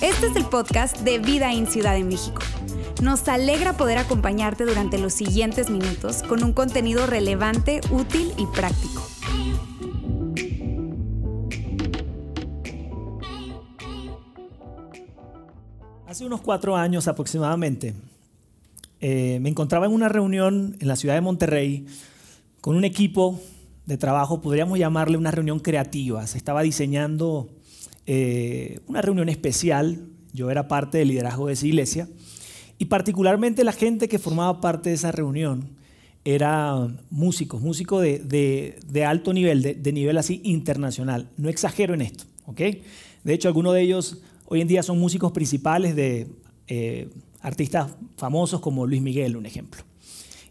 Este es el podcast de Vida en Ciudad de México. Nos alegra poder acompañarte durante los siguientes minutos con un contenido relevante, útil y práctico. Hace unos cuatro años aproximadamente, eh, me encontraba en una reunión en la ciudad de Monterrey con un equipo de trabajo, podríamos llamarle una reunión creativa. Se estaba diseñando eh, una reunión especial. Yo era parte del liderazgo de esa iglesia. Y particularmente la gente que formaba parte de esa reunión era músicos, músicos de, alto nivel, de, nivel así internacional. No exagero en esto, ¿ok? De hecho, algunos de ellos hoy en día son músicos principales de eh, artistas famosos como Luis Miguel, un ejemplo.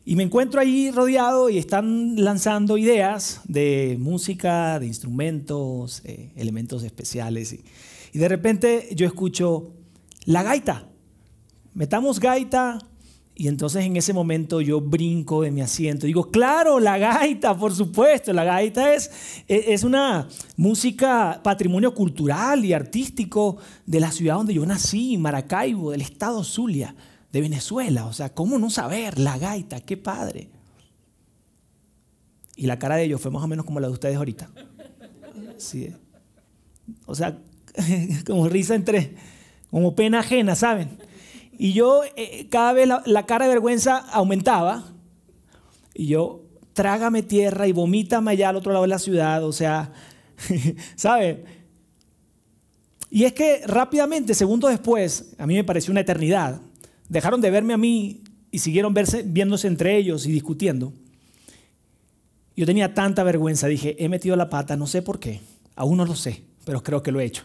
Y me encuentro ahí rodeado y están lanzando ideas de música, de instrumentos, eh, elementos especiales. Y, y de repente yo escucho la gaita. Metamos gaita, y entonces en ese momento yo brinco de mi asiento. Digo, claro, la gaita, por supuesto. La gaita es, e, es una música, patrimonio cultural y artístico de la ciudad donde yo nací, Maracaibo, del estado Zulia de Venezuela. O sea, ¿cómo no saber? La gaita, qué padre. Y la cara de ellos fue más o menos como la de ustedes ahorita. Sí. O sea, como risa entre, como pena ajena, ¿saben? Y yo eh, cada vez la, cara de vergüenza aumentaba. Y yo, trágame tierra y vomítame allá al otro lado de la ciudad. O sea, ¿saben? Y es que rápidamente, segundos después, a mí me pareció una eternidad, Dejaron de verme a mí y siguieron verse, viéndose entre ellos y discutiendo. Yo tenía tanta vergüenza, dije, he metido la pata, no sé por qué, aún no lo sé, pero creo que lo he hecho.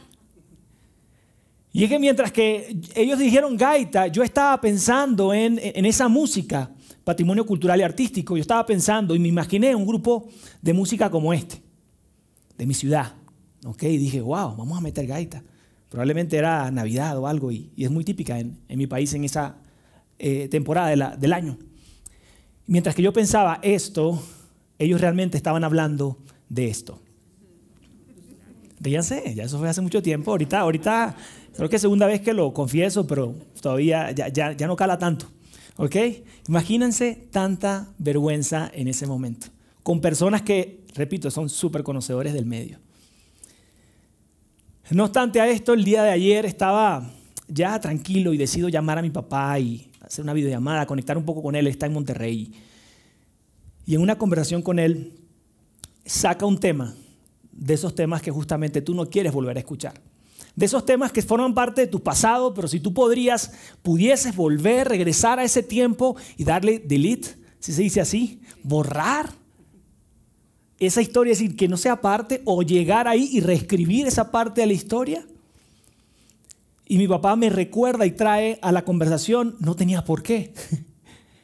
Y es que mientras que ellos dijeron gaita, yo estaba pensando en, en esa música, patrimonio cultural y artístico, yo estaba pensando y me imaginé un grupo de música como este, de mi ciudad. ¿ok? Y dije, wow, vamos a meter gaita. Probablemente era Navidad o algo y, es muy típica en, mi país en esa eh, temporada del año. Mientras que yo pensaba esto, ellos realmente estaban hablando de esto. Ya sé, ya eso fue hace mucho tiempo. Ahorita, ahorita creo que es segunda vez que lo confieso, pero todavía ya, ya, no cala tanto. ¿Ok? Imagínense tanta vergüenza en ese momento. Con personas que, repito, son súper conocedores del medio. No obstante a esto, el día de ayer estaba ya tranquilo y decido llamar a mi papá y hacer una videollamada, conectar un poco con él, está en Monterrey. Y en una conversación con él saca un tema, de esos temas que justamente tú no quieres volver a escuchar. De esos temas que forman parte de tu pasado, pero si tú podrías, pudieses volver, regresar a ese tiempo y darle delete, si se dice así, borrar esa historia, decir, que no sea parte o llegar ahí y reescribir esa parte de la historia. Y mi papá me recuerda y trae a la conversación, no tenía por qué,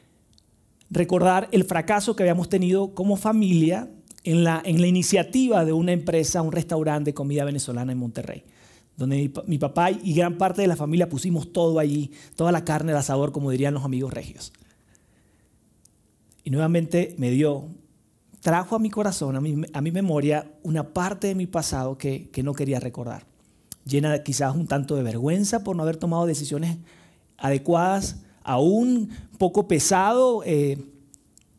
recordar el fracaso que habíamos tenido como familia en la, en la iniciativa de una empresa, un restaurante de comida venezolana en Monterrey, donde mi, mi papá y gran parte de la familia pusimos todo allí, toda la carne de asador, como dirían los amigos regios. Y nuevamente me dio trajo a mi corazón, a mi, a mi memoria, una parte de mi pasado que, que no quería recordar. Llena quizás un tanto de vergüenza por no haber tomado decisiones adecuadas, aún poco pesado, eh,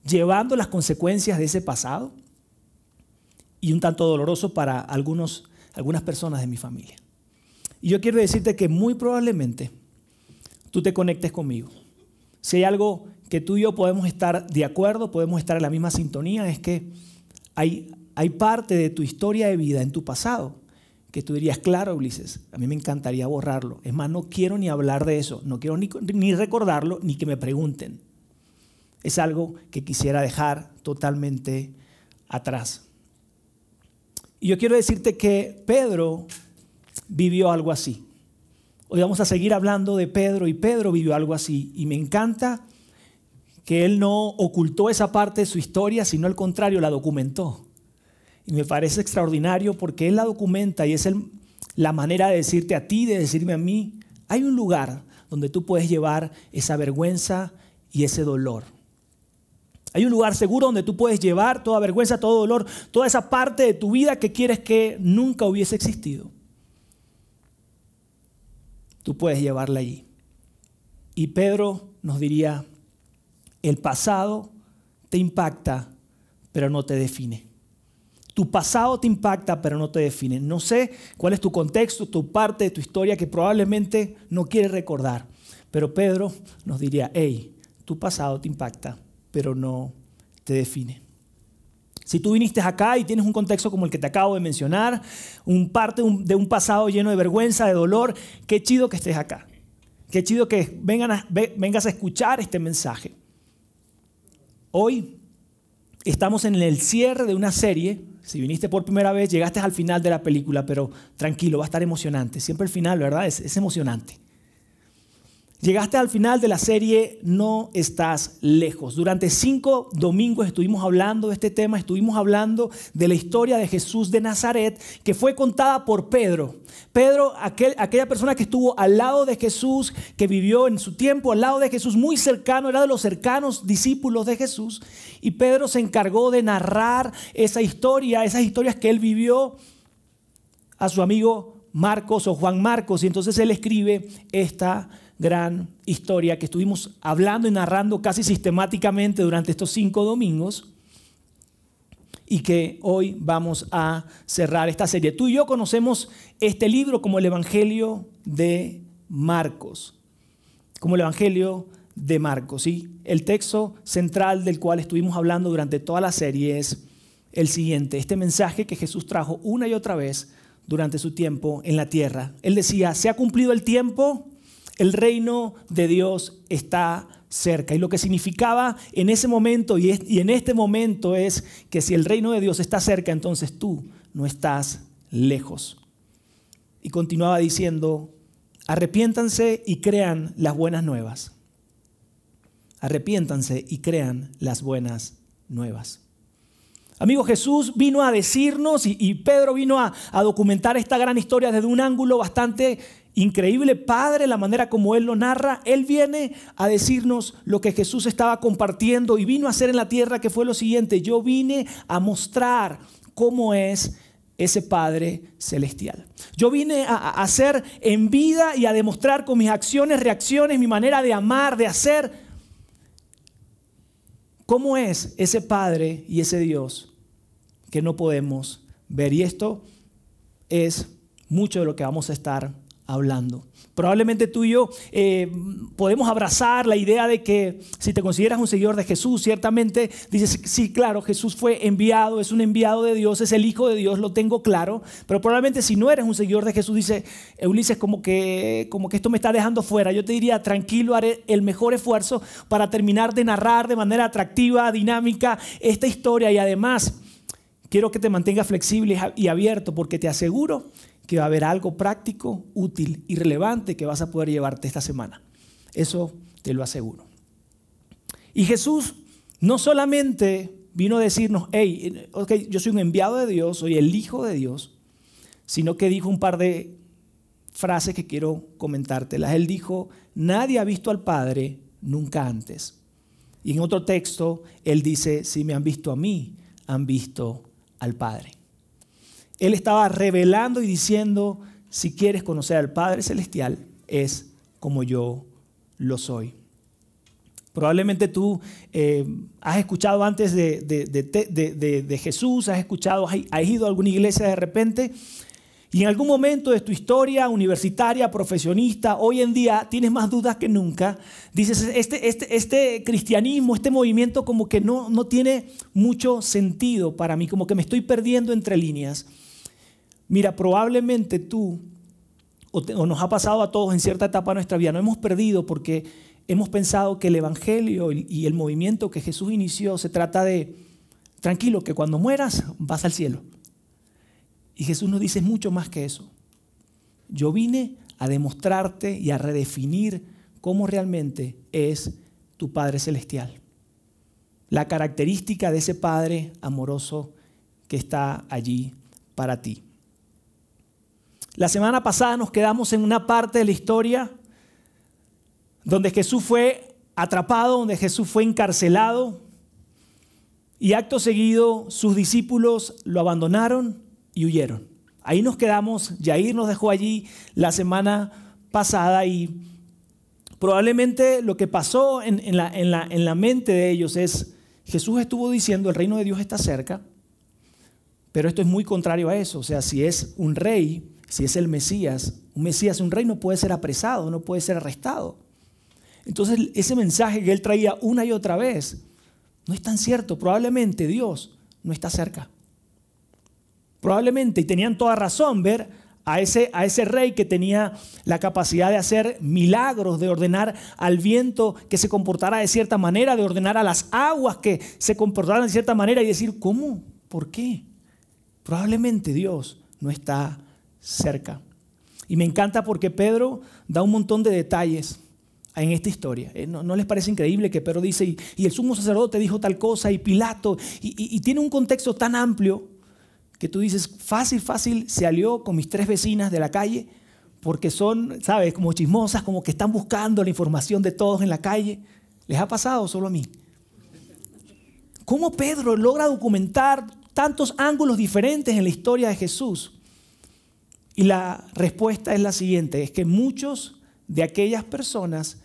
llevando las consecuencias de ese pasado y un tanto doloroso para algunos, algunas personas de mi familia. Y yo quiero decirte que muy probablemente tú te conectes conmigo. Si hay algo que tú y yo podemos estar de acuerdo, podemos estar en la misma sintonía, es que hay, hay parte de tu historia de vida en tu pasado que tú dirías, claro, Ulises, a mí me encantaría borrarlo. Es más, no quiero ni hablar de eso, no quiero ni, ni recordarlo, ni que me pregunten. Es algo que quisiera dejar totalmente atrás. Y yo quiero decirte que Pedro vivió algo así. Hoy vamos a seguir hablando de Pedro y Pedro vivió algo así. Y me encanta que él no ocultó esa parte de su historia, sino al contrario, la documentó. Y me parece extraordinario porque él la documenta y es la manera de decirte a ti, de decirme a mí, hay un lugar donde tú puedes llevar esa vergüenza y ese dolor. Hay un lugar seguro donde tú puedes llevar toda vergüenza, todo dolor, toda esa parte de tu vida que quieres que nunca hubiese existido. Tú puedes llevarla allí. Y Pedro nos diría, el pasado te impacta, pero no te define. Tu pasado te impacta, pero no te define. No sé cuál es tu contexto, tu parte de tu historia que probablemente no quieres recordar. Pero Pedro nos diría, hey, tu pasado te impacta, pero no te define. Si tú viniste acá y tienes un contexto como el que te acabo de mencionar, un parte de un pasado lleno de vergüenza, de dolor, qué chido que estés acá. Qué chido que vengas a escuchar este mensaje. Hoy estamos en el cierre de una serie. Si viniste por primera vez, llegaste al final de la película, pero tranquilo, va a estar emocionante. Siempre el final, ¿verdad? es emocionante. Llegaste al final de la serie No estás lejos. Durante cinco domingos estuvimos hablando de este tema, estuvimos hablando de la historia de Jesús de Nazaret que fue contada por Pedro. Pedro, aquella persona que estuvo al lado de Jesús, que vivió en su tiempo al lado de Jesús, muy cercano, era de los cercanos discípulos de Jesús. Y Pedro se encargó de narrar esa historia, esas historias que él vivió a su amigo Marcos o Juan Marcos. Y entonces él escribe esta gran historia que estuvimos hablando y narrando casi sistemáticamente durante estos cinco domingos y que hoy vamos a cerrar esta serie. Tú y yo conocemos este libro como el Evangelio de Marcos, como el Evangelio de Marcos. ¿sí? El texto central del cual estuvimos hablando durante toda la serie es el siguiente, este mensaje que Jesús trajo una y otra vez durante su tiempo en la tierra. Él decía, se ha cumplido el tiempo, el reino de Dios está cerca. Y lo que significaba en ese momento y, en este momento es que si el reino de Dios está cerca, entonces tú no estás lejos. Y continuaba diciendo, arrepiéntanse y crean las buenas nuevas. Arrepiéntanse y crean las buenas nuevas. Amigo, Jesús vino a decirnos y, Pedro vino a, a, documentar esta gran historia desde un ángulo bastante increíble Padre, la manera como Él lo narra, Él viene a decirnos lo que Jesús estaba compartiendo y vino a hacer en la tierra, que fue lo siguiente, yo vine a mostrar cómo es ese Padre celestial. Yo vine a, hacer en vida y a demostrar con mis acciones, reacciones, mi manera de amar, de hacer, cómo es ese Padre y ese Dios que no podemos ver. Y esto es mucho de lo que vamos a estar hablando. Probablemente tú y yo eh, podemos abrazar la idea de que si te consideras un seguidor de Jesús, ciertamente dices, sí, claro, Jesús fue enviado, es un enviado de Dios, es el Hijo de Dios, lo tengo claro, pero probablemente si no eres un seguidor de Jesús, dice Ulises, como que, como que esto me está dejando fuera, yo te diría, tranquilo, haré el mejor esfuerzo para terminar de narrar de manera atractiva, dinámica esta historia y además quiero que te mantengas flexible y abierto porque te aseguro que va a haber algo práctico, útil y relevante que vas a poder llevarte esta semana. Eso te lo aseguro. Y Jesús no solamente vino a decirnos, hey, okay, yo soy un enviado de Dios, soy el Hijo de Dios, sino que dijo un par de frases que quiero comentártelas. Él dijo, nadie ha visto al Padre nunca antes. Y en otro texto, él dice, si me han visto a mí, han visto al Padre. Él estaba revelando y diciendo, si quieres conocer al Padre Celestial, es como yo lo soy. Probablemente tú eh, has escuchado antes de, Jesús, has escuchado, has ido a alguna iglesia de repente y en algún momento de tu historia universitaria, profesionista, hoy en día tienes más dudas que nunca. Dices, este, este, este cristianismo, este movimiento como que no, no tiene mucho sentido para mí, como que me estoy perdiendo entre líneas. Mira, probablemente tú, o, nos ha pasado a todos en cierta etapa de nuestra vida, no hemos perdido porque hemos pensado que el Evangelio y el movimiento que Jesús inició se trata de, tranquilo, que cuando mueras vas al cielo. Y Jesús nos dice mucho más que eso. Yo vine a demostrarte y a redefinir cómo realmente es tu Padre Celestial. La característica de ese Padre amoroso que está allí para ti. La semana pasada nos quedamos en una parte de la historia donde Jesús fue atrapado, donde Jesús fue encarcelado, Y acto seguido sus discípulos lo abandonaron y huyeron. Ahí nos quedamos, Jair nos dejó allí la semana pasada y probablemente lo que pasó en, la, en la mente de ellos es, Jesús estuvo diciendo, el reino de Dios está cerca, pero esto es muy contrario a eso. O sea, si es un rey, si es el Mesías, un Mesías, un rey no puede ser apresado, no puede ser arrestado. Entonces ese mensaje que él traía una y otra vez no es tan cierto. Probablemente Dios no está cerca. Probablemente, y tenían toda razón, ver a ese, a ese rey que tenía la capacidad de hacer milagros, de ordenar al viento que se comportara de cierta manera, de ordenar a las aguas que se comportaran de cierta manera y decir, ¿cómo? ¿Por qué? Probablemente Dios no está cerca. Y me encanta porque Pedro da un montón de detalles en esta historia. Eh, ¿No, les parece increíble que Pedro dice, y, el sumo sacerdote dijo tal cosa, y Pilato, y, tiene un contexto tan amplio que tú dices, fácil, fácil, se alió con mis tres vecinas de la calle, porque son, ¿sabes?, como chismosas, como que están buscando la información de todos en la calle. ¿Les ha pasado solo a mí? ¿Cómo Pedro logra documentar tantos ángulos diferentes en la historia de Jesús? Y la respuesta es la siguiente, es que muchos de aquellas personas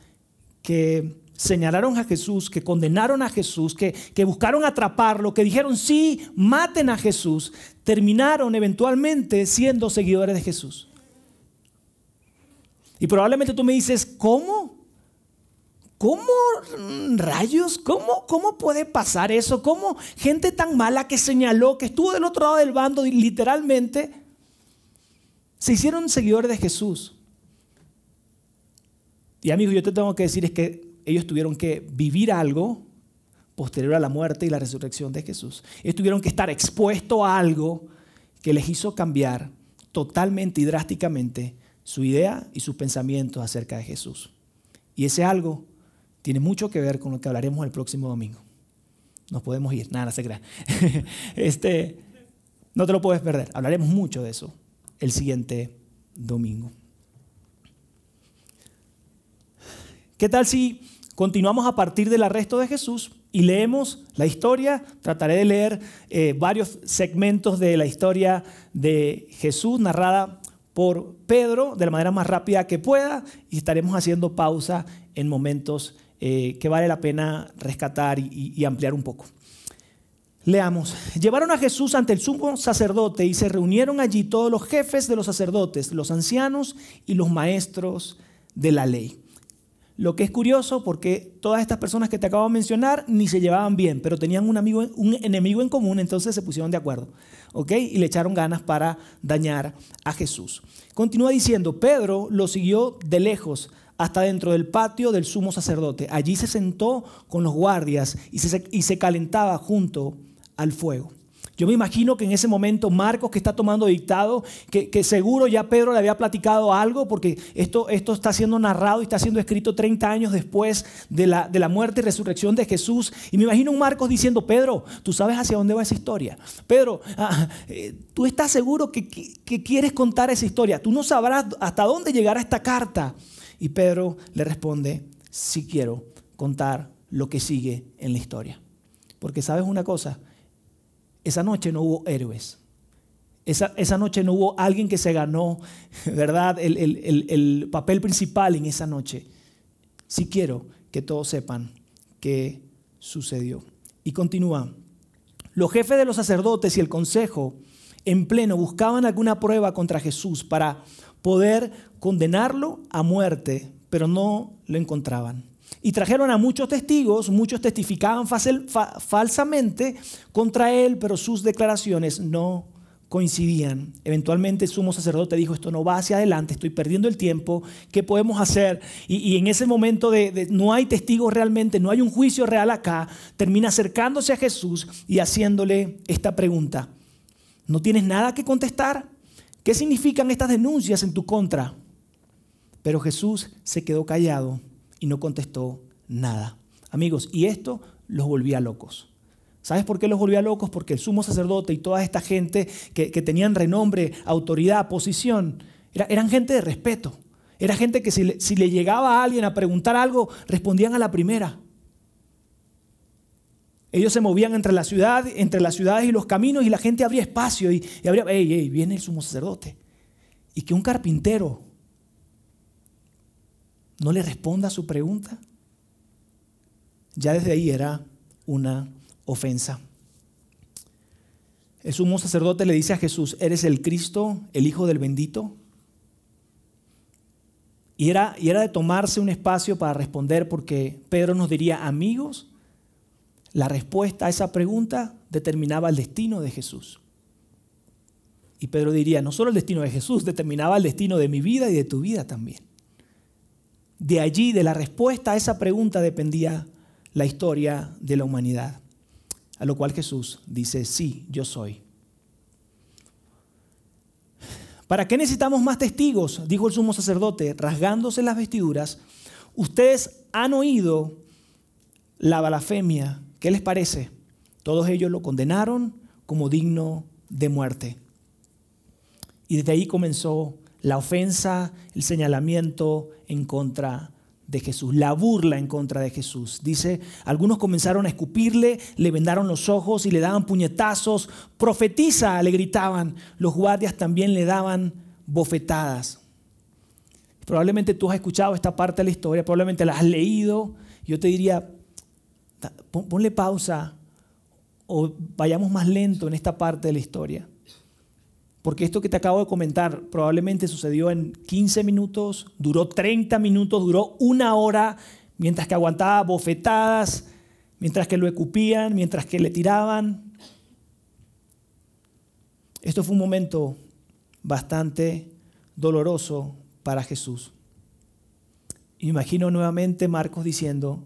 que señalaron a Jesús, que condenaron a Jesús, que, que, buscaron atraparlo, que dijeron, sí, maten a Jesús, terminaron eventualmente siendo seguidores de Jesús. Y probablemente tú me dices, ¿cómo? ¿Cómo rayos? ¿Cómo, ¿Cómo puede pasar eso? ¿Cómo gente tan mala que señaló, que estuvo del otro lado del bando literalmente, se hicieron seguidores de Jesús? Y amigos, yo te tengo que decir es que ellos tuvieron que vivir algo posterior a la muerte y la resurrección de Jesús. Ellos tuvieron que estar expuestos a algo que les hizo cambiar totalmente y drásticamente su idea y sus pensamientos acerca de Jesús. Y ese algo tiene mucho que ver con lo que hablaremos el próximo domingo. Nos podemos ir, nada, se crea. este, no te lo puedes perder. Hablaremos mucho de eso el siguiente domingo. ¿Qué tal si continuamos a partir del arresto de Jesús y leemos la historia? Trataré de leer eh, varios segmentos de la historia de Jesús narrada por Pedro de la manera más rápida que pueda y estaremos haciendo pausa en momentos eh, que vale la pena rescatar y ampliar un poco. Leamos, llevaron a Jesús ante el sumo sacerdote y se reunieron allí todos los jefes de los sacerdotes, los ancianos y los maestros de la ley. Lo que es curioso porque todas estas personas que te acabo de mencionar ni se llevaban bien, pero tenían un, amigo, un enemigo en común, entonces se pusieron de acuerdo. ¿ok? Y le echaron ganas para dañar a Jesús. Continúa diciendo, Pedro lo siguió de lejos hasta dentro del patio del sumo sacerdote. Allí se sentó con los guardias y se, y se calentaba junto al fuego. Yo me imagino que en ese momento Marcos que está tomando dictado, que, seguro ya Pedro le había platicado algo, porque esto, esto está siendo narrado y está siendo escrito 30 años después de la, de la muerte y resurrección de Jesús. Y me imagino un Marcos diciendo, Pedro, tú sabes hacia dónde va esa historia. Pedro, ah, eh, tú estás seguro que, que quieres contar esa historia. Tú no sabrás hasta dónde llegará esta carta. Y Pedro le responde, sí quiero contar lo que sigue en la historia. Porque sabes una cosa, esa noche no hubo héroes. Esa, esa, noche no hubo alguien que se ganó, ¿verdad? El, el, papel principal en esa noche. Sí quiero que todos sepan qué sucedió. Y continúa. Los jefes de los sacerdotes y el consejo en pleno buscaban alguna prueba contra Jesús para poder condenarlo a muerte, pero no lo encontraban. Y trajeron a muchos testigos, muchos testificaban falsamente contra él, pero sus declaraciones no coincidían. Eventualmente el sumo sacerdote dijo, esto no va hacia adelante, estoy perdiendo el tiempo, ¿qué podemos hacer? Y, en ese momento de, no hay testigos realmente, no hay un juicio real acá, termina acercándose a Jesús y haciéndole esta pregunta. ¿No tienes nada que contestar? ¿Qué significan estas denuncias en tu contra? Pero Jesús se quedó callado y no contestó nada. Amigos, y esto los volvía locos. ¿Sabes por qué los volvía locos? Porque el sumo sacerdote y toda esta gente que, tenían renombre, autoridad, posición, eran gente de respeto. Era gente que si le, si le llegaba a alguien a preguntar algo, respondían a la primera. Ellos se movían entre la ciudad, entre las ciudades y los caminos y la gente abría espacio y, y abría, hey, hey, viene el sumo sacerdote. Y que un carpintero no le responda a su pregunta, ya desde ahí era una ofensa. El sumo sacerdote le dice a Jesús, ¿eres el Cristo, el Hijo del bendito? Y era, y era de tomarse un espacio para responder porque Pedro nos diría, amigos, la respuesta a esa pregunta determinaba el destino de Jesús. Y Pedro diría, no solo el destino de Jesús, determinaba el destino de mi vida y de tu vida también. De allí, de la respuesta a esa pregunta, dependía la historia de la humanidad. A lo cual Jesús dice, sí, yo soy. ¿Para qué necesitamos más testigos? Dijo el sumo sacerdote, rasgándose las vestiduras. Ustedes han oído la blasfemia. ¿Qué les parece? Todos ellos lo condenaron como digno de muerte. Y desde ahí comenzó la ofensa, el señalamiento en contra de Jesús, la burla en contra de Jesús. Dice, algunos comenzaron a escupirle, le vendaron los ojos y le daban puñetazos, profetiza, le gritaban, los guardias también le daban bofetadas. Probablemente tú has escuchado esta parte de la historia, probablemente la has leído. Yo te diría, ponle pausa o vayamos más lento en esta parte de la historia. Porque esto que te acabo de comentar probablemente sucedió en 15 minutos, duró 30 minutos, duró una hora, mientras que aguantaba bofetadas, mientras que lo escupían, mientras que le tiraban. Esto fue un momento bastante doloroso para Jesús. Imagino nuevamente Marcos diciendo,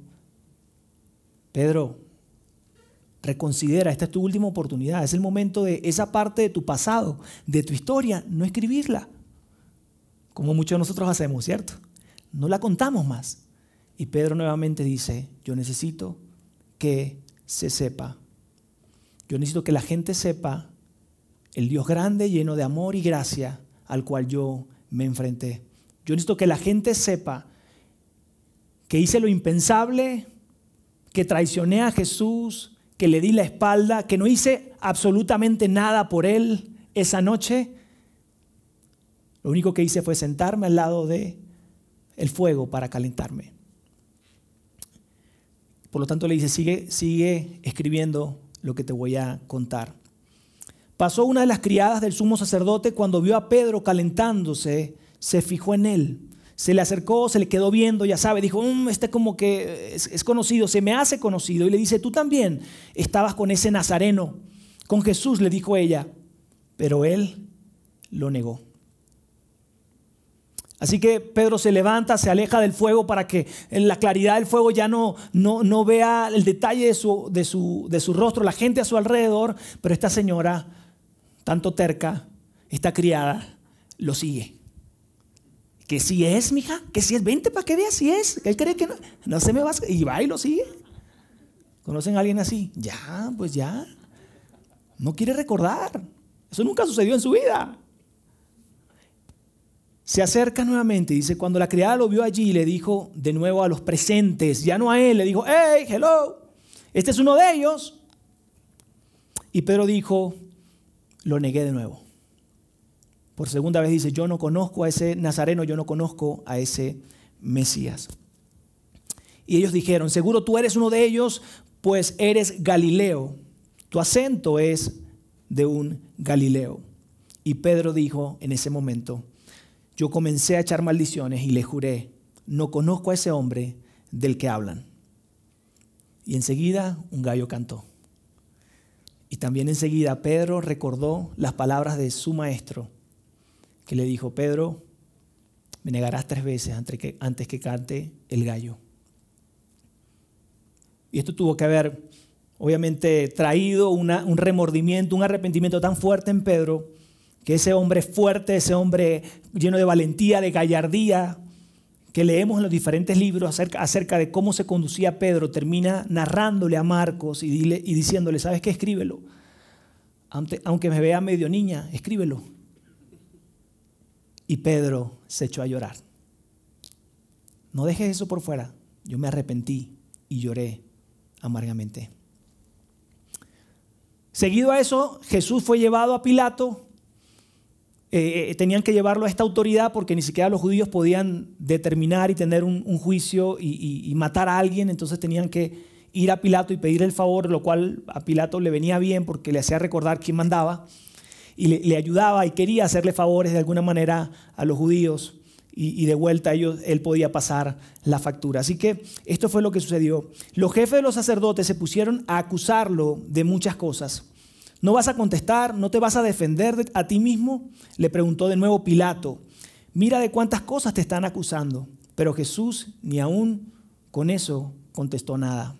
Pedro, Reconsidera, esta es tu última oportunidad, es el momento de esa parte de tu pasado, de tu historia, no escribirla, como muchos de nosotros hacemos, ¿cierto? No la contamos más. Y Pedro nuevamente dice, yo necesito que se sepa, yo necesito que la gente sepa el Dios grande, lleno de amor y gracia al cual yo me enfrenté. Yo necesito que la gente sepa que hice lo impensable, que traicioné a Jesús, que le di la espalda, que no hice absolutamente nada por él esa noche. Lo único que hice fue sentarme al lado de el fuego para calentarme. Por lo tanto le dice, sigue, sigue escribiendo lo que te voy a contar. Pasó una de las criadas del sumo sacerdote cuando vio a Pedro calentándose, se fijó en él se le acercó, se le quedó viendo, ya sabe, dijo, mm, este como que es, conocido, se me hace conocido. Y le dice, tú también estabas con ese nazareno, con Jesús, le dijo ella, pero él lo negó. Así que Pedro se levanta, se aleja del fuego para que en la claridad del fuego ya no, no, no vea el detalle de su, de, su, de su rostro, la gente a su alrededor, pero esta señora, tanto terca, esta criada, lo sigue que si es, mija, que si es, vente para que veas si es. Él cree que no, no se me va. Y va y lo sigue. ¿Conocen a alguien así? Ya, pues ya. No quiere recordar. Eso nunca sucedió en su vida. Se acerca nuevamente dice, cuando la criada lo vio allí, le dijo de nuevo a los presentes, ya no a él, le dijo, hey, hello, este es uno de ellos. Y Pedro dijo, lo negué de nuevo. Por segunda vez dice, yo no conozco a ese Nazareno, yo no conozco a ese Mesías. Y ellos dijeron, seguro tú eres uno de ellos, pues eres Galileo. Tu acento es de un Galileo. Y Pedro dijo en ese momento, yo comencé a echar maldiciones y le juré, no conozco a ese hombre del que hablan. Y enseguida un gallo cantó. Y también enseguida Pedro recordó las palabras de su maestro que le dijo, Pedro, me negarás tres veces antes que, antes que cante el gallo. Y esto tuvo que haber, obviamente, traído un remordimiento, un arrepentimiento tan fuerte en Pedro, que ese hombre fuerte, ese hombre lleno de valentía, de gallardía, que leemos en los diferentes libros acerca, de cómo se conducía Pedro, termina narrándole a Marcos y, diciéndole, ¿sabes qué? Escríbelo. Aunque me vea medio niña, escríbelo. Y Pedro se echó a llorar. No dejes eso por fuera. Yo me arrepentí y lloré amargamente. Seguido a eso, Jesús fue llevado a Pilato. Eh, eh, tenían que llevarlo a esta autoridad porque ni siquiera los judíos podían determinar y tener un, juicio y, matar a alguien, entonces tenían que ir a Pilato y pedir el favor, lo cual a Pilato le venía bien porque le hacía recordar quién mandaba y le, ayudaba y quería hacerle favores de alguna manera a los judíos y, de vuelta ellos, él podía pasar la factura. Así que esto fue lo que sucedió. Los jefes de los sacerdotes se pusieron a acusarlo de muchas cosas. ¿No vas a contestar? ¿No te vas a defender a ti mismo? Le preguntó de nuevo Pilato. Mira de cuántas cosas te están acusando. Pero Jesús ni aún con eso contestó nada.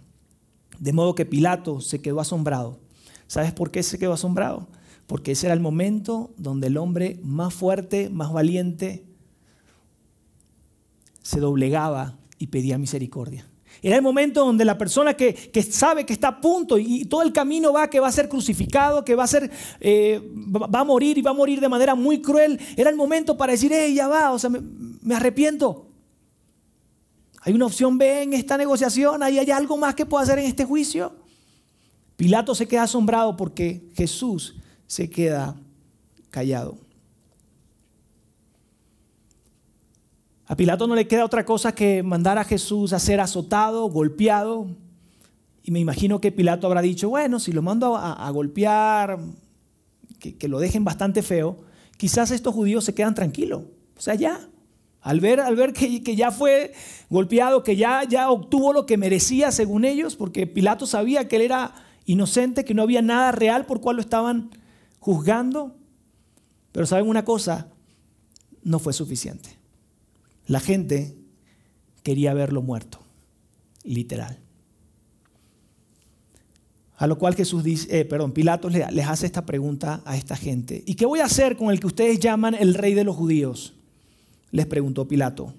De modo que Pilato se quedó asombrado. ¿Sabes por qué se quedó asombrado? Porque ese era el momento donde el hombre más fuerte, más valiente, se doblegaba y pedía misericordia. Era el momento donde la persona que, sabe que está a punto y, todo el camino va, que va a ser crucificado, que va a ser, eh, va a morir y va a morir de manera muy cruel, era el momento para decir, hey, ya va, o sea, me, arrepiento. Hay una opción B en esta negociación, ¿Hay, hay algo más que puedo hacer en este juicio. Pilato se queda asombrado porque Jesús se queda callado. A Pilato no le queda otra cosa que mandar a Jesús a ser azotado, golpeado. Y me imagino que Pilato habrá dicho, bueno, si lo mando a, golpear, que, lo dejen bastante feo, quizás estos judíos se quedan tranquilos. O sea, ya, al ver, al ver que, ya fue golpeado, que ya, ya obtuvo lo que merecía según ellos, porque Pilato sabía que él era inocente, que no había nada real por cual lo estaban juzgando. Pero saben una cosa, no fue suficiente. La gente quería verlo muerto, literal. A lo cual Jesús dice, eh, perdón, Pilatos les hace esta pregunta a esta gente. ¿Y qué voy a hacer con el que ustedes llaman el rey de los judíos? Les preguntó Pilato.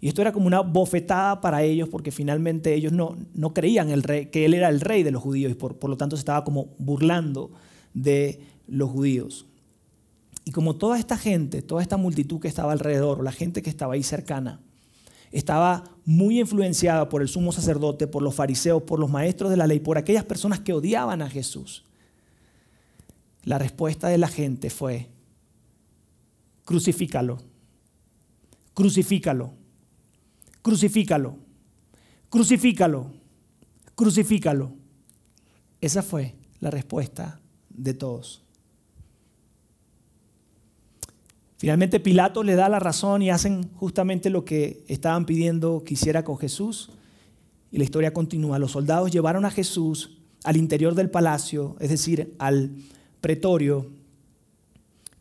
Y esto era como una bofetada para ellos porque finalmente ellos no, no creían el rey, que él era el rey de los judíos y por, por lo tanto se estaba como burlando de los judíos. Y como toda esta gente, toda esta multitud que estaba alrededor, la gente que estaba ahí cercana, estaba muy influenciada por el sumo sacerdote, por los fariseos, por los maestros de la ley, por aquellas personas que odiaban a Jesús. La respuesta de la gente fue, crucifícalo, crucifícalo, crucifícalo, crucifícalo, crucifícalo. Esa fue la respuesta de todos. Finalmente Pilato le da la razón y hacen justamente lo que estaban pidiendo que hiciera con Jesús. Y la historia continúa. Los soldados llevaron a Jesús al interior del palacio, es decir, al pretorio,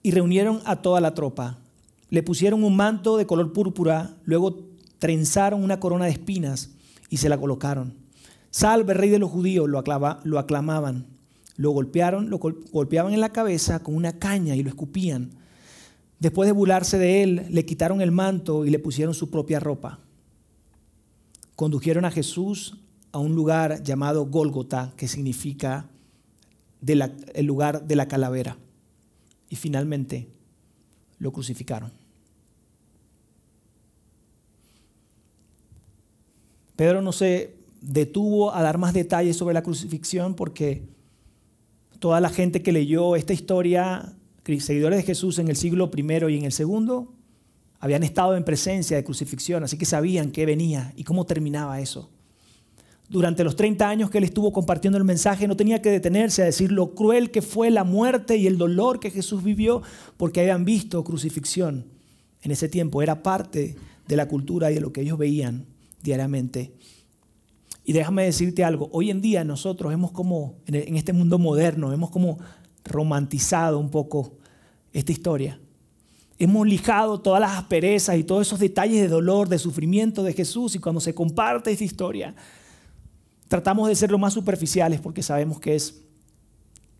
y reunieron a toda la tropa. Le pusieron un manto de color púrpura, luego trenzaron una corona de espinas y se la colocaron. Salve, rey de los judíos, lo, lo aclamaban. Lo golpearon, lo golpeaban en la cabeza con una caña y lo escupían. Después de burlarse de él, le quitaron el manto y le pusieron su propia ropa. Condujeron a Jesús a un lugar llamado Gólgota, que significa el lugar de la calavera. Y finalmente lo crucificaron. Pedro no se detuvo a dar más detalles sobre la crucifixión porque toda la gente que leyó esta historia seguidores de Jesús en el siglo I y en el segundo habían estado en presencia de crucifixión, así que sabían qué venía y cómo terminaba eso. Durante los 30 años que él estuvo compartiendo el mensaje, no tenía que detenerse a decir lo cruel que fue la muerte y el dolor que Jesús vivió porque habían visto crucifixión en ese tiempo. Era parte de la cultura y de lo que ellos veían diariamente. Y déjame decirte algo, hoy en día nosotros hemos como, en este mundo moderno, hemos como romantizado un poco esta historia. Hemos lijado todas las asperezas y todos esos detalles de dolor, de sufrimiento de Jesús y cuando se comparte esta historia, tratamos de ser lo más superficiales porque sabemos que es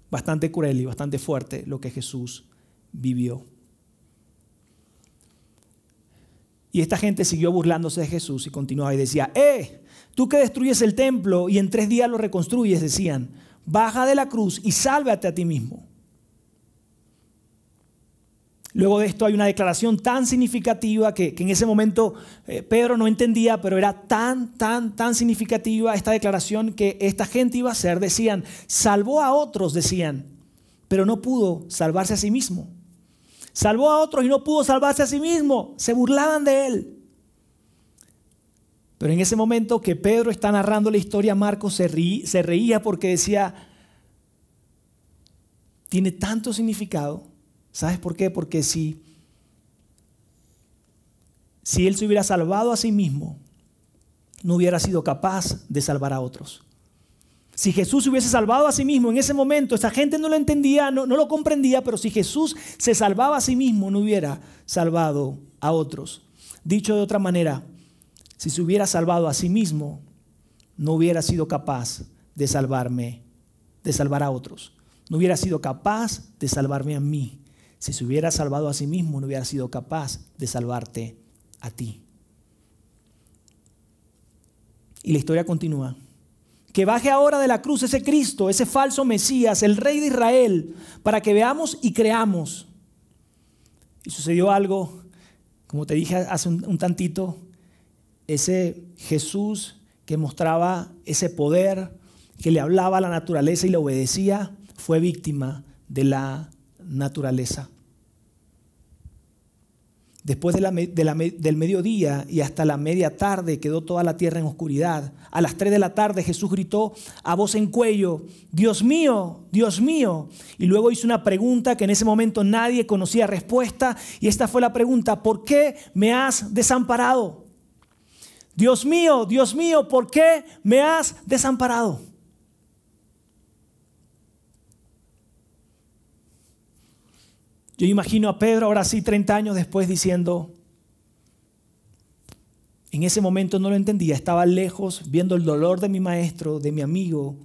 bastante cruel y bastante fuerte lo que Jesús vivió. Y esta gente siguió burlándose de Jesús y continuaba y decía, ¡eh! Tú que destruyes el templo y en tres días lo reconstruyes, decían, baja de la cruz y sálvate a ti mismo. Luego de esto hay una declaración tan significativa que, en ese momento eh, Pedro no entendía, pero era tan, tan, tan significativa esta declaración que esta gente iba a hacer. Decían, salvó a otros, decían, pero no pudo salvarse a sí mismo. Salvó a otros y no pudo salvarse a sí mismo. Se burlaban de él. Pero en ese momento que Pedro está narrando la historia, Marcos se, reía porque decía, tiene tanto significado. ¿Sabes por qué? Porque si, si él se hubiera salvado a sí mismo, no hubiera sido capaz de salvar a otros. Si Jesús se hubiese salvado a sí mismo en ese momento, esa gente no lo entendía, no, no, lo comprendía, pero si Jesús se salvaba a sí mismo, no hubiera salvado a otros. Dicho de otra manera, si se hubiera salvado a sí mismo, no hubiera sido capaz de salvarme, de salvar a otros. No hubiera sido capaz de salvarme a mí. Si se hubiera salvado a sí mismo, no hubiera sido capaz de salvarte a ti. Y la historia continúa. Que baje ahora de la cruz ese Cristo, ese falso Mesías, el Rey de Israel, para que veamos y creamos. Y sucedió algo, como te dije hace un, tantito, ese Jesús que mostraba ese poder, que le hablaba a la naturaleza y le obedecía, fue víctima de la naturaleza. Después del mediodía y hasta la media tarde quedó toda la tierra en oscuridad. A las tres de la tarde Jesús gritó a voz en cuello, Dios mío, Dios mío. Y luego hizo una pregunta que en ese momento nadie conocía respuesta. Y esta fue la pregunta, ¿por qué me has desamparado? Dios mío, Dios mío, ¿por qué me has desamparado? Yo imagino a Pedro ahora sí 30 años después diciendo, en ese momento no lo entendía, estaba lejos viendo el dolor de mi maestro, de mi amigo,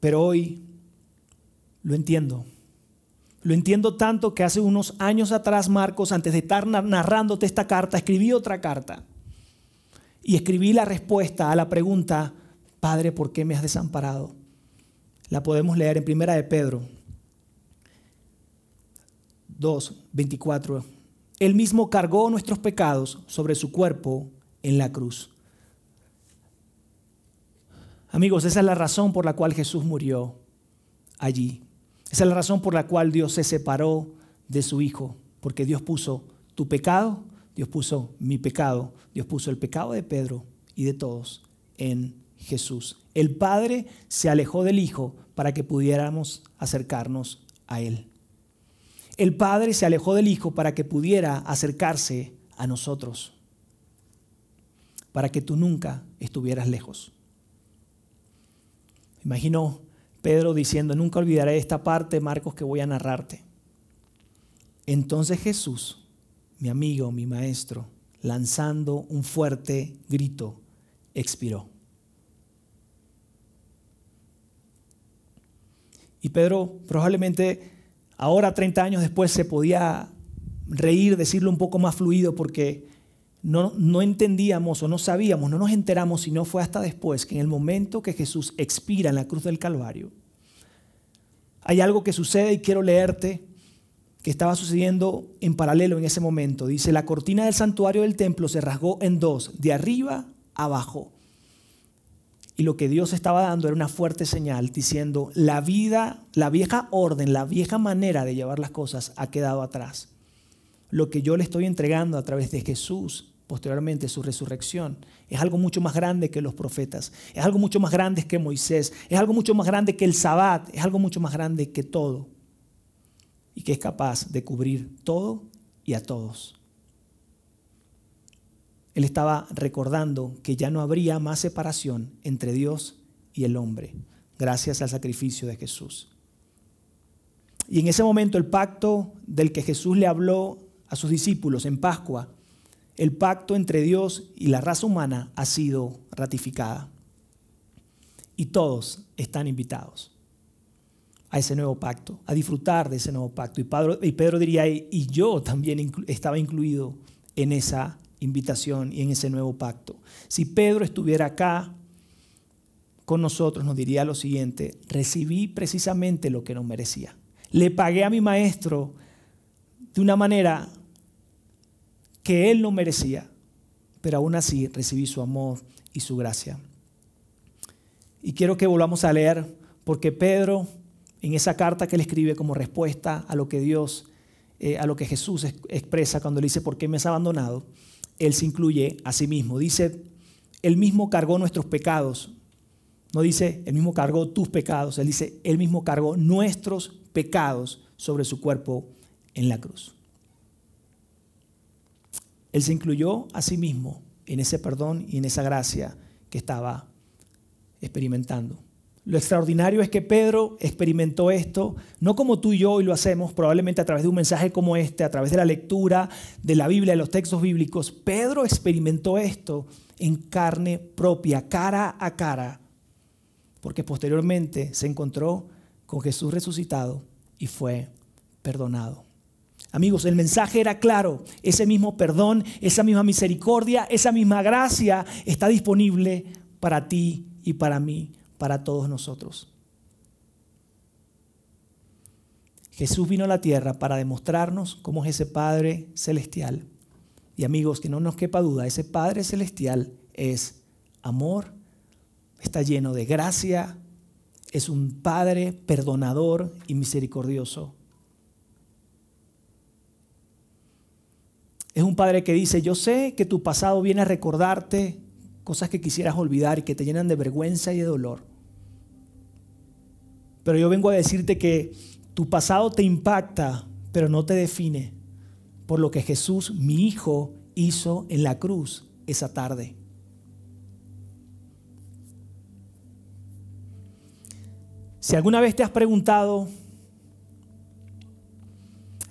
pero hoy lo entiendo. Lo entiendo tanto que hace unos años atrás, Marcos, antes de estar narrándote esta carta, escribí otra carta. Y escribí la respuesta a la pregunta, Padre, ¿por qué me has desamparado? La podemos leer en Primera de Pedro 2, 24. Él mismo cargó nuestros pecados sobre su cuerpo en la cruz. Amigos, esa es la razón por la cual Jesús murió allí. Esa es la razón por la cual Dios se separó de su Hijo, porque Dios puso tu pecado, Dios puso mi pecado, Dios puso el pecado de Pedro y de todos en Jesús. El Padre se alejó del Hijo para que pudiéramos acercarnos a Él. El Padre se alejó del Hijo para que pudiera acercarse a nosotros, para que tú nunca estuvieras lejos. Imagino Pedro diciendo, nunca olvidaré esta parte, Marcos, que voy a narrarte. Entonces Jesús, mi amigo, mi maestro, lanzando un fuerte grito, expiró. Y Pedro probablemente ahora, 30 años después, se podía reír, decirlo un poco más fluido, porque no, no entendíamos o no sabíamos, no nos enteramos, sino fue hasta después que en el momento que Jesús expira en la cruz del Calvario, hay algo que sucede y quiero leerte que estaba sucediendo en paralelo en ese momento. Dice, la cortina del santuario del templo se rasgó en dos, de arriba abajo. Y lo que Dios estaba dando era una fuerte señal diciendo, la vida, la vieja orden, la vieja manera de llevar las cosas ha quedado atrás lo que yo le estoy entregando a través de Jesús, posteriormente su resurrección, es algo mucho más grande que los profetas, es algo mucho más grande que Moisés, es algo mucho más grande que el Sabbat, es algo mucho más grande que todo y que es capaz de cubrir todo y a todos. Él estaba recordando que ya no habría más separación entre Dios y el hombre, gracias al sacrificio de Jesús. Y en ese momento el pacto del que Jesús le habló a sus discípulos en Pascua, el pacto entre Dios y la raza humana ha sido ratificada. Y todos están invitados a ese nuevo pacto, a disfrutar de ese nuevo pacto. Y Pedro, y Pedro diría, y yo también estaba incluido en esa invitación y en ese nuevo pacto. Si Pedro estuviera acá con nosotros, nos diría lo siguiente, recibí precisamente lo que nos merecía. Le pagué a mi maestro de una manera que él no merecía, pero aún así recibí su amor y su gracia. Y quiero que volvamos a leer, porque Pedro, en esa carta que le escribe como respuesta a lo que Dios, eh, a lo que Jesús expresa cuando le dice, ¿por qué me has abandonado? Él se incluye a sí mismo. Dice, él mismo cargó nuestros pecados. No dice, él mismo cargó tus pecados. Él dice, él mismo cargó nuestros pecados sobre su cuerpo en la cruz. Él se incluyó a sí mismo en ese perdón y en esa gracia que estaba experimentando. Lo extraordinario es que Pedro experimentó esto, no como tú y yo hoy lo hacemos, probablemente a través de un mensaje como este, a través de la lectura de la Biblia, de los textos bíblicos. Pedro experimentó esto en carne propia, cara a cara, porque posteriormente se encontró con Jesús resucitado y fue perdonado. Amigos, el mensaje era claro, ese mismo perdón, esa misma misericordia, esa misma gracia está disponible para ti y para mí, para todos nosotros. Jesús vino a la tierra para demostrarnos cómo es ese Padre celestial. Y amigos, que no nos quepa duda, ese Padre celestial es amor, está lleno de gracia, es un Padre perdonador y misericordioso. Es un padre que dice, yo sé que tu pasado viene a recordarte cosas que quisieras olvidar y que te llenan de vergüenza y de dolor. Pero yo vengo a decirte que tu pasado te impacta, pero no te define por lo que Jesús, mi Hijo, hizo en la cruz esa tarde. Si alguna vez te has preguntado,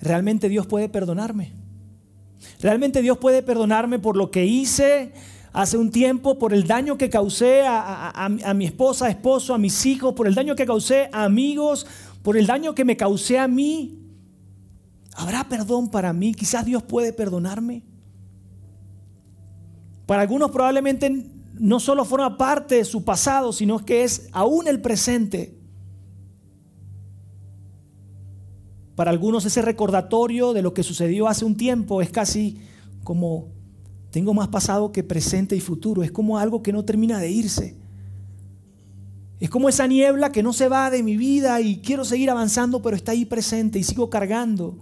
¿realmente Dios puede perdonarme? Realmente Dios puede perdonarme por lo que hice hace un tiempo, por el daño que causé a, mi esposa, esposo, a mis hijos, por el daño que causé a amigos, por el daño que me causé a mí. ¿Habrá perdón para mí? Quizás Dios puede perdonarme. Para algunos probablemente no solo forma parte de su pasado, sino que es aún el presente. Para algunos ese recordatorio de lo que sucedió hace un tiempo es casi como tengo más pasado que presente y futuro. Es como algo que no termina de irse. Es como esa niebla que no se va de mi vida y quiero seguir avanzando, pero está ahí presente y sigo cargando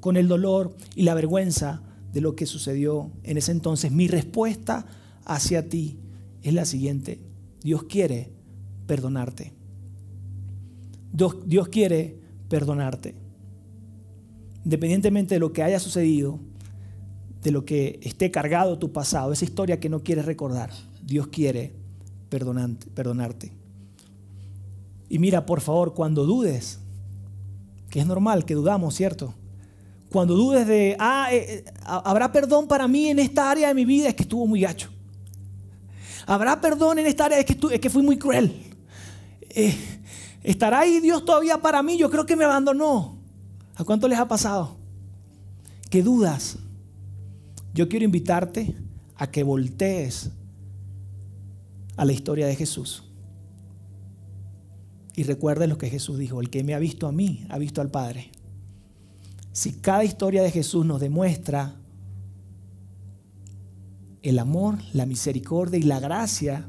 con el dolor y la vergüenza de lo que sucedió en ese entonces. Mi respuesta hacia ti es la siguiente. Dios quiere perdonarte. Dios, quiere perdonarte independientemente de lo que haya sucedido, de lo que esté cargado tu pasado, esa historia que no quieres recordar, Dios quiere perdonarte. Y mira, por favor, cuando dudes, que es normal que dudamos, ¿cierto? Cuando dudes de, ah, eh, eh, habrá perdón para mí en esta área de mi vida, es que estuvo muy gacho. Habrá perdón en esta área, es que, es que fui muy cruel. Eh, ¿Estará ahí Dios todavía para mí? Yo creo que me abandonó. ¿A cuánto les ha pasado? ¿Qué dudas? Yo quiero invitarte a que voltees a la historia de Jesús. Y recuerdes lo que Jesús dijo, el que me ha visto a mí, ha visto al Padre. Si cada historia de Jesús nos demuestra el amor, la misericordia y la gracia,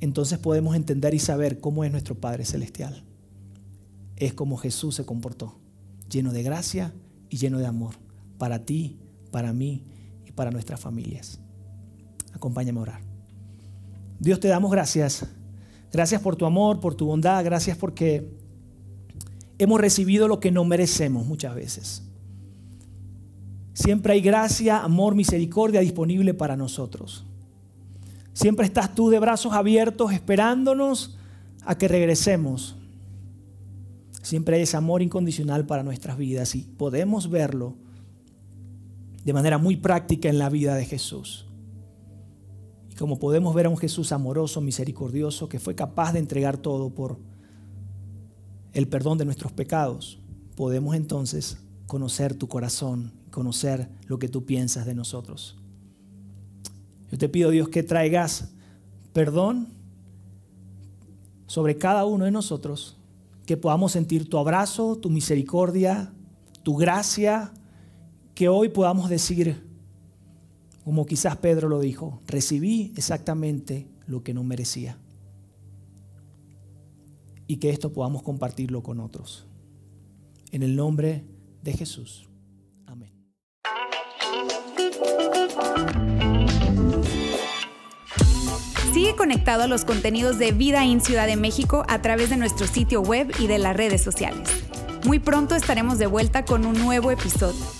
entonces podemos entender y saber cómo es nuestro Padre Celestial es como Jesús se comportó, lleno de gracia y lleno de amor, para ti, para mí y para nuestras familias. Acompáñame a orar. Dios te damos gracias. Gracias por tu amor, por tu bondad, gracias porque hemos recibido lo que no merecemos muchas veces. Siempre hay gracia, amor, misericordia disponible para nosotros. Siempre estás tú de brazos abiertos esperándonos a que regresemos Siempre hay ese amor incondicional para nuestras vidas y podemos verlo de manera muy práctica en la vida de Jesús. Y como podemos ver a un Jesús amoroso, misericordioso, que fue capaz de entregar todo por el perdón de nuestros pecados, podemos entonces conocer tu corazón, conocer lo que tú piensas de nosotros. Yo te pido, Dios, que traigas perdón sobre cada uno de nosotros que podamos sentir tu abrazo, tu misericordia, tu gracia, que hoy podamos decir, como quizás Pedro lo dijo, recibí exactamente lo que no merecía. Y que esto podamos compartirlo con otros. En el nombre de Jesús. Amén. Sigue conectado a los contenidos de Vida en Ciudad de México a través de nuestro sitio web y de las redes sociales. Muy pronto estaremos de vuelta con un nuevo episodio.